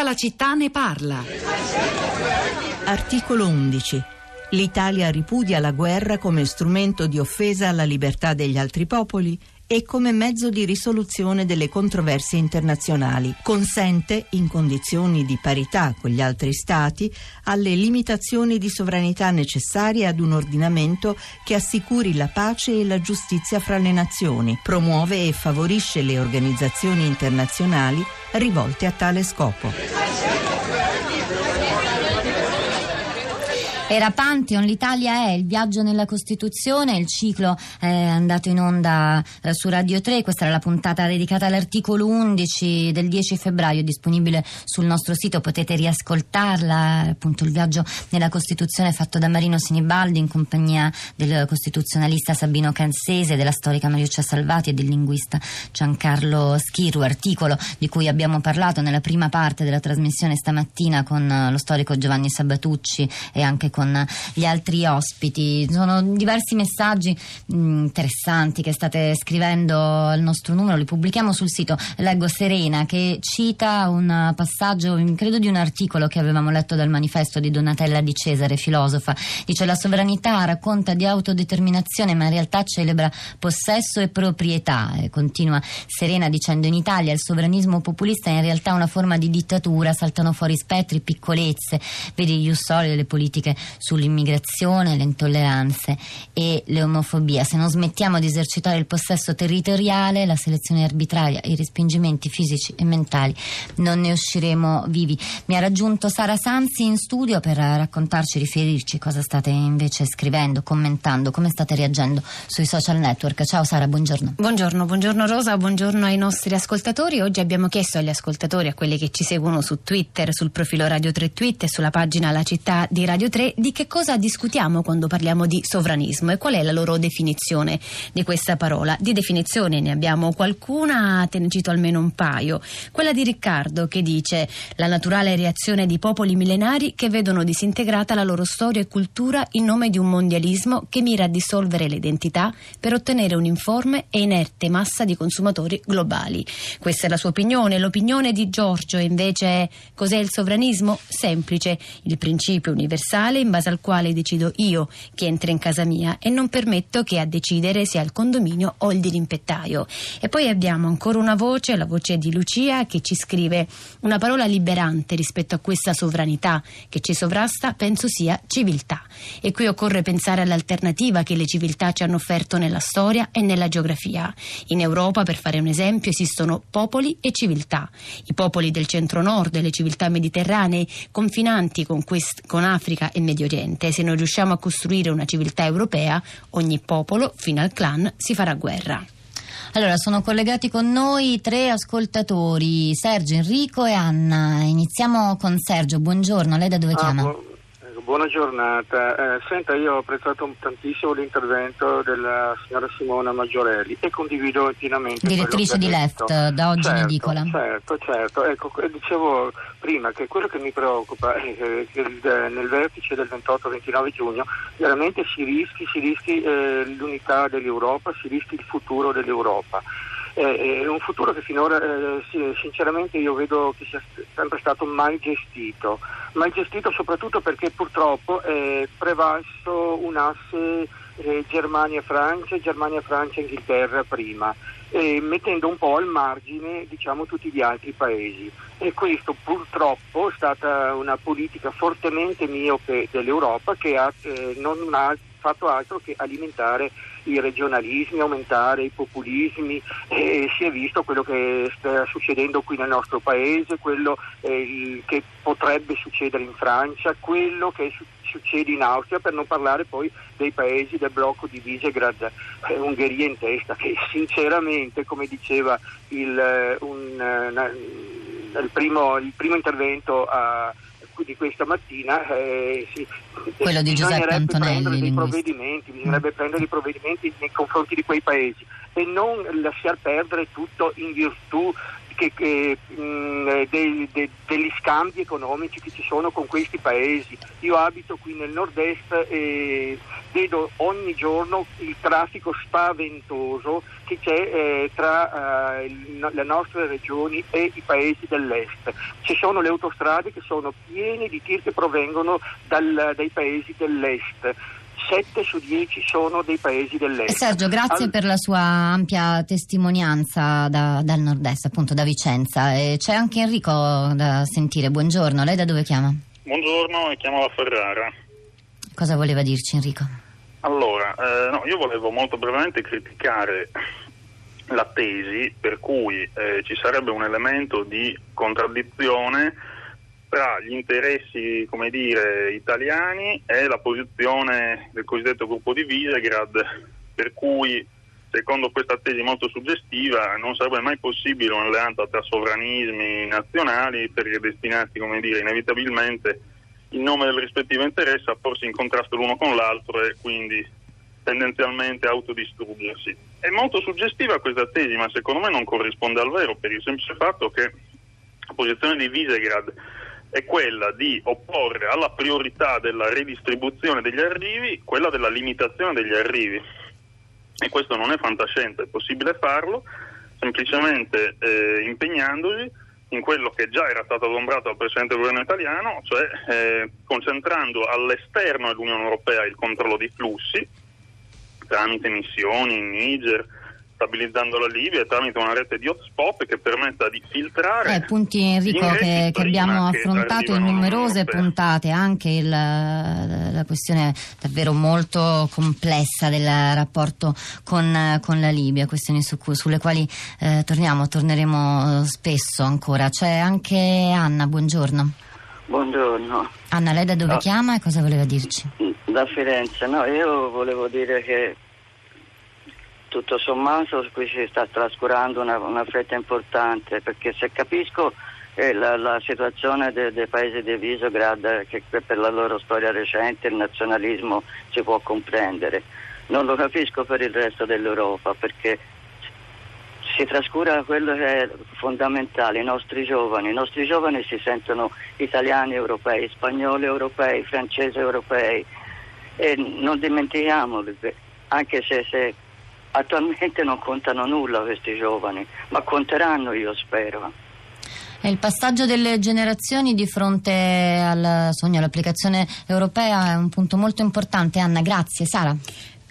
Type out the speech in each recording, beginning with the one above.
Tutta la città ne parla. Articolo 11. L'Italia ripudia la guerra come strumento di offesa alla libertà degli altri popoli e come mezzo di risoluzione delle controversie internazionali. Consente, in condizioni di parità con gli altri Stati, alle limitazioni di sovranità necessarie ad un ordinamento che assicuri la pace e la giustizia fra le nazioni, promuove e favorisce le organizzazioni internazionali rivolte a tale scopo. Era Pantheon, l'Italia è il viaggio nella Costituzione, il ciclo è andato in onda eh, su Radio 3, questa era la puntata dedicata all'articolo 11 del 10 febbraio, disponibile sul nostro sito, potete riascoltarla, appunto il viaggio nella Costituzione fatto da Marino Sinibaldi in compagnia del costituzionalista Sabino Cansese, della storica Mariuccia Salvati e del linguista Giancarlo Schiru, articolo di cui abbiamo parlato nella prima parte della trasmissione stamattina con lo storico Giovanni Sabatucci e anche con con gli altri ospiti. Sono diversi messaggi mm, interessanti che state scrivendo al nostro numero, li pubblichiamo sul sito. Leggo Serena che cita un passaggio, credo di un articolo che avevamo letto dal manifesto di Donatella Di Cesare, filosofa. Dice la sovranità racconta di autodeterminazione ma in realtà celebra possesso e proprietà. E continua Serena dicendo in Italia il sovranismo populista è in realtà una forma di dittatura, saltano fuori spettri, piccolezze, vedi gli ussoli le politiche sull'immigrazione, le intolleranze e le omofobia. Se non smettiamo di esercitare il possesso territoriale, la selezione arbitraria, i respingimenti fisici e mentali, non ne usciremo vivi. Mi ha raggiunto Sara Sanzi in studio per raccontarci, riferirci cosa state invece scrivendo, commentando, come state reagendo sui social network. Ciao Sara, buongiorno. Buongiorno, buongiorno Rosa, buongiorno ai nostri ascoltatori. Oggi abbiamo chiesto agli ascoltatori, a quelli che ci seguono su Twitter, sul profilo Radio 3 Tweet e sulla pagina La città di Radio 3, di che cosa discutiamo quando parliamo di sovranismo e qual è la loro definizione di questa parola. Di definizione ne abbiamo qualcuna, te ne cito almeno un paio. Quella di Riccardo che dice la naturale reazione di popoli millenari che vedono disintegrata la loro storia e cultura in nome di un mondialismo che mira a dissolvere le identità per ottenere un'informe e inerte massa di consumatori globali. Questa è la sua opinione. L'opinione di Giorgio invece è cos'è il sovranismo? Semplice, il principio universale in base al quale decido io chi entra in casa mia e non permetto che a decidere sia il condominio o il dirimpettaio. E poi abbiamo ancora una voce, la voce di Lucia, che ci scrive una parola liberante rispetto a questa sovranità che ci sovrasta, penso sia civiltà. E qui occorre pensare all'alternativa che le civiltà ci hanno offerto nella storia e nella geografia. In Europa, per fare un esempio, esistono popoli e civiltà. I popoli del centro-nord le civiltà mediterranee confinanti con, quest- con Africa e Medio Oriente. Se non riusciamo a costruire una civiltà europea, ogni popolo, fino al clan, si farà guerra. Allora, sono collegati con noi tre ascoltatori, Sergio, Enrico e Anna. Iniziamo con Sergio, buongiorno, lei da dove ah, chiama? Bu- Buona giornata. Eh, senta, io ho apprezzato tantissimo l'intervento della signora Simona Maggiorelli e condivido pienamente. Direttrice di Left, da oggi certo, in edicola. Certo, certo. Ecco, dicevo prima che quello che mi preoccupa è che nel vertice del 28-29 giugno veramente si rischi, si rischi eh, l'unità dell'Europa, si rischi il futuro dell'Europa è un futuro che finora eh, sinceramente io vedo che sia sempre stato mal gestito, mal gestito soprattutto perché purtroppo è prevalso un asse eh, Germania-Francia, Germania-Francia-Inghilterra prima, eh, mettendo un po' al margine diciamo, tutti gli altri paesi. E questo purtroppo è stata una politica fortemente miope dell'Europa che ha, eh, non ha fatto altro che alimentare i regionalismi, aumentare i populismi e si è visto quello che sta succedendo qui nel nostro paese, quello eh, che potrebbe succedere in Francia, quello che su- succede in Austria, per non parlare poi dei paesi del blocco di Visegrad, eh, Ungheria in testa, che sinceramente, come diceva il, eh, un, uh, il, primo, il primo intervento a di questa mattina eh, sì, quello di Giuseppe Antonelli dei provvedimenti, bisognerebbe mm. prendere dei provvedimenti nei confronti di quei paesi e non lasciar perdere tutto in virtù che, che, mh, mm, dei, de, degli scambi economici che ci sono con questi paesi. Io abito qui nel nord-est e vedo ogni giorno il traffico spaventoso che c'è eh, tra eh, il, le nostre regioni e i paesi dell'est. Ci sono le autostrade che sono piene di tir che provengono dal, dai paesi dell'est. 7 su 10 sono dei paesi dell'est. Sergio, grazie All... per la sua ampia testimonianza da, dal nord-est, appunto da Vicenza. E c'è anche Enrico da sentire. Buongiorno, lei da dove chiama? Buongiorno, chiamo da Ferrara. Cosa voleva dirci Enrico? Allora, eh, no, io volevo molto brevemente criticare la tesi per cui eh, ci sarebbe un elemento di contraddizione tra gli interessi dire, italiani e la posizione del cosiddetto gruppo di Visegrad, per cui secondo questa tesi molto suggestiva non sarebbe mai possibile un'alleanza tra sovranismi nazionali perché destinati dire, inevitabilmente in nome del rispettivo interesse a porsi in contrasto l'uno con l'altro e quindi tendenzialmente autodistruggersi. È molto suggestiva questa tesi, ma secondo me non corrisponde al vero per il semplice fatto che la posizione di Visegrad è quella di opporre alla priorità della redistribuzione degli arrivi quella della limitazione degli arrivi. E questo non è fantascienza, è possibile farlo semplicemente eh, impegnandosi in quello che già era stato adombrato dal Presidente del governo italiano, cioè eh, concentrando all'esterno dell'Unione Europea il controllo dei flussi tramite missioni in Niger, stabilizzando la Libia tramite una rete di hotspot che permetta di filtrare. Eh, punti Enrico che, che, abbiamo affrontato in numerose puntate, anche il, la questione davvero molto complessa del rapporto con, con la Libia, questioni su cui, sulle quali eh, torniamo, torneremo spesso ancora. C'è anche Anna, buongiorno. Buongiorno. Anna, lei da dove no. chiama e cosa voleva dirci? Da Firenze, no, io volevo dire che tutto sommato qui si sta trascurando una, una fetta importante perché se capisco eh, la, la, situazione dei de paesi di Visegrad che per la loro storia recente il nazionalismo si può comprendere non lo capisco per il resto dell'Europa perché si trascura quello che è fondamentale, i nostri giovani. I nostri giovani si sentono italiani europei, spagnoli europei, francesi europei e non dimentichiamoli, anche se, se Attualmente non contano nulla questi giovani, ma conteranno io spero. Il passaggio delle generazioni di fronte al sogno, all'applicazione europea è un punto molto importante. Anna, grazie. Sara.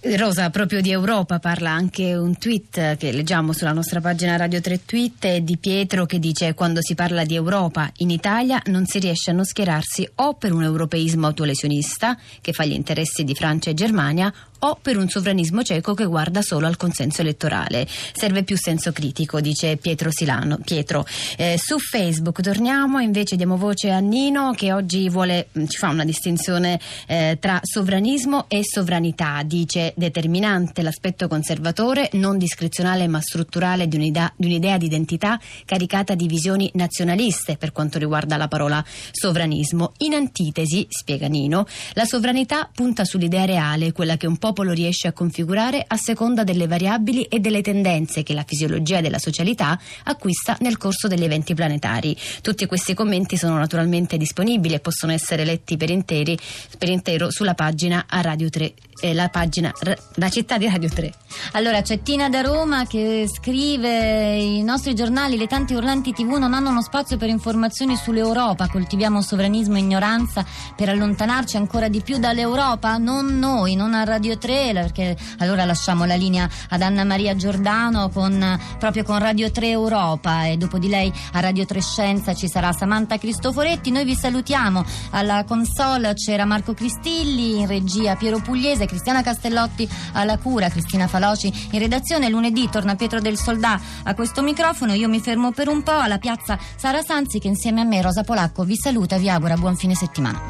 Rosa, proprio di Europa parla anche un tweet che leggiamo sulla nostra pagina Radio 3 Tweet di Pietro che dice quando si parla di Europa in Italia non si riesce a non schierarsi o per un europeismo autolesionista che fa gli interessi di Francia e Germania o per un sovranismo cieco che guarda solo al consenso elettorale. Serve più senso critico, dice Pietro Silano. Pietro. Eh, su Facebook torniamo, invece diamo voce a Nino che oggi vuole, mm, ci fa una distinzione eh, tra sovranismo e sovranità. Dice determinante l'aspetto conservatore, non discrezionale ma strutturale di un'idea, di un'idea di identità caricata di visioni nazionaliste per quanto riguarda la parola sovranismo. In antitesi, spiega Nino, la sovranità punta sull'idea reale, quella che un po' popolo riesce a configurare a seconda delle variabili e delle tendenze che la fisiologia della socialità acquista nel corso degli eventi planetari. Tutti questi commenti sono naturalmente disponibili e possono essere letti per, interi, per intero sulla pagina a Radio 3 eh, la pagina La città di Radio 3. Allora c'è Tina da Roma che scrive i nostri giornali, le tante urlanti tv non hanno uno spazio per informazioni sull'Europa, coltiviamo sovranismo e ignoranza per allontanarci ancora di più dall'Europa, non noi, non a Radio 3, perché allora lasciamo la linea ad Anna Maria Giordano con, proprio con Radio 3 Europa e dopo di lei a Radio 3 Scienza ci sarà Samantha Cristoforetti, noi vi salutiamo, alla console c'era Marco Cristilli, in regia Piero Pugliese, Cristiana Castellotti alla cura, Cristina Faloci in redazione. Lunedì torna Pietro del Soldà a questo microfono. Io mi fermo per un po' alla piazza Sara Sanzi che insieme a me, Rosa Polacco, vi saluta e vi augura buon fine settimana.